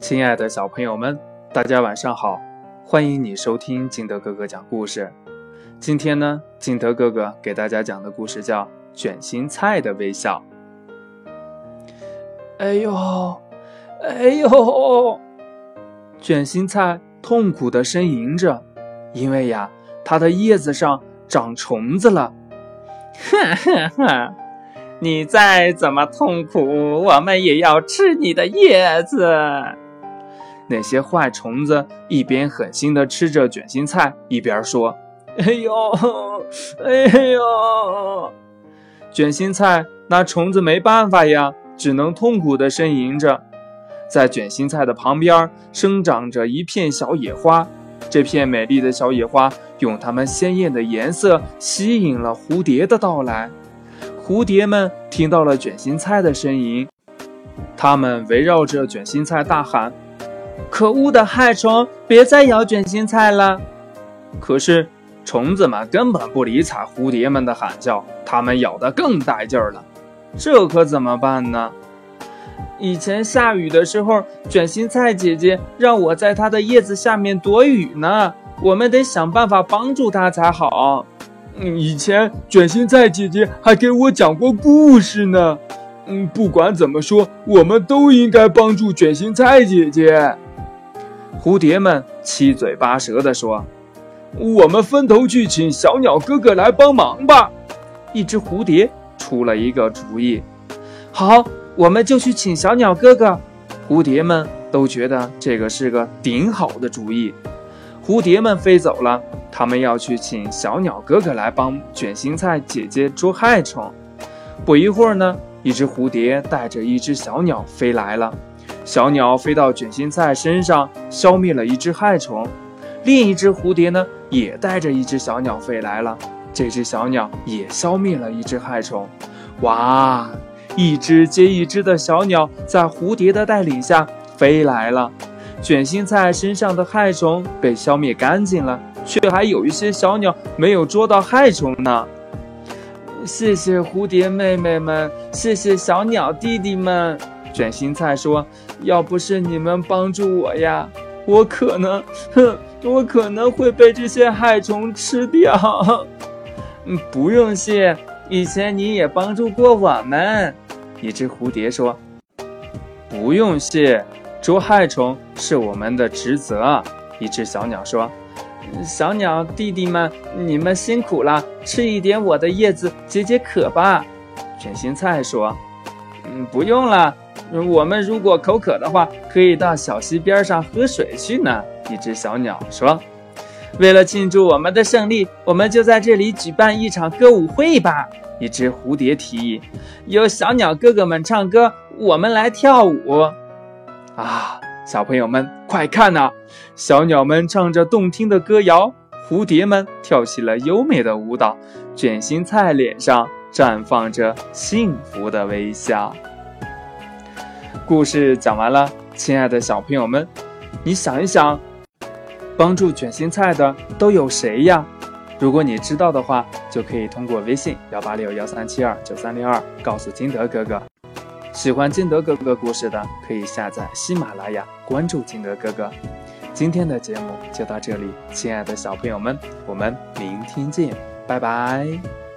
亲爱的小朋友们，大家晚上好！欢迎你收听金德哥哥讲故事。今天呢，金德哥哥给大家讲的故事叫《卷心菜的微笑》。哎呦，哎呦！卷心菜痛苦的呻吟着，因为呀，它的叶子上长虫子了。哼哼哼！你再怎么痛苦，我们也要吃你的叶子。那些坏虫子一边狠心地吃着卷心菜，一边说：“哎呦，哎呦！”卷心菜拿虫子没办法呀，只能痛苦地呻吟着。在卷心菜的旁边生长着一片小野花，这片美丽的小野花用它们鲜艳的颜色吸引了蝴蝶的到来。蝴蝶们听到了卷心菜的呻吟，它们围绕着卷心菜大喊。可恶的害虫，别再咬卷心菜了！可是虫子们根本不理睬蝴蝶们的喊叫，它们咬得更带劲儿了。这可怎么办呢？以前下雨的时候，卷心菜姐姐让我在它的叶子下面躲雨呢。我们得想办法帮助它才好。嗯以前卷心菜姐姐还给我讲过故事呢。嗯，不管怎么说，我们都应该帮助卷心菜姐姐。蝴蝶们七嘴八舌地说：“我们分头去请小鸟哥哥来帮忙吧。”一只蝴蝶出了一个主意：“好，我们就去请小鸟哥哥。”蝴蝶们都觉得这个是个顶好的主意。蝴蝶们飞走了，他们要去请小鸟哥哥来帮卷心菜姐姐捉害虫。不一会儿呢，一只蝴蝶带着一只小鸟飞来了。小鸟飞到卷心菜身上，消灭了一只害虫。另一只蝴蝶呢，也带着一只小鸟飞来了。这只小鸟也消灭了一只害虫。哇！一只接一只的小鸟在蝴蝶的带领下飞来了。卷心菜身上的害虫被消灭干净了，却还有一些小鸟没有捉到害虫呢。谢谢蝴蝶妹妹们，谢谢小鸟弟弟们。卷心菜说：“要不是你们帮助我呀，我可能，哼，我可能会被这些害虫吃掉。”嗯，不用谢，以前你也帮助过我们。一只蝴蝶说：“不用谢，捉害虫是我们的职责。”一只小鸟说：“小鸟弟弟们，你们辛苦了，吃一点我的叶子解解渴吧。”卷心菜说：“嗯，不用了。”我们如果口渴的话，可以到小溪边上喝水去呢。一只小鸟说：“为了庆祝我们的胜利，我们就在这里举办一场歌舞会吧。”一只蝴蝶提议：“有小鸟哥哥们唱歌，我们来跳舞。”啊，小朋友们快看呐！小鸟们唱着动听的歌谣，蝴蝶们跳起了优美的舞蹈，卷心菜脸上绽放着幸福的微笑。故事讲完了，亲爱的小朋友们，你想一想，帮助卷心菜的都有谁呀？如果你知道的话，就可以通过微信幺八六幺三七二九三六二告诉金德哥哥。喜欢金德哥哥故事的，可以下载喜马拉雅，关注金德哥哥。今天的节目就到这里，亲爱的小朋友们，我们明天见，拜拜。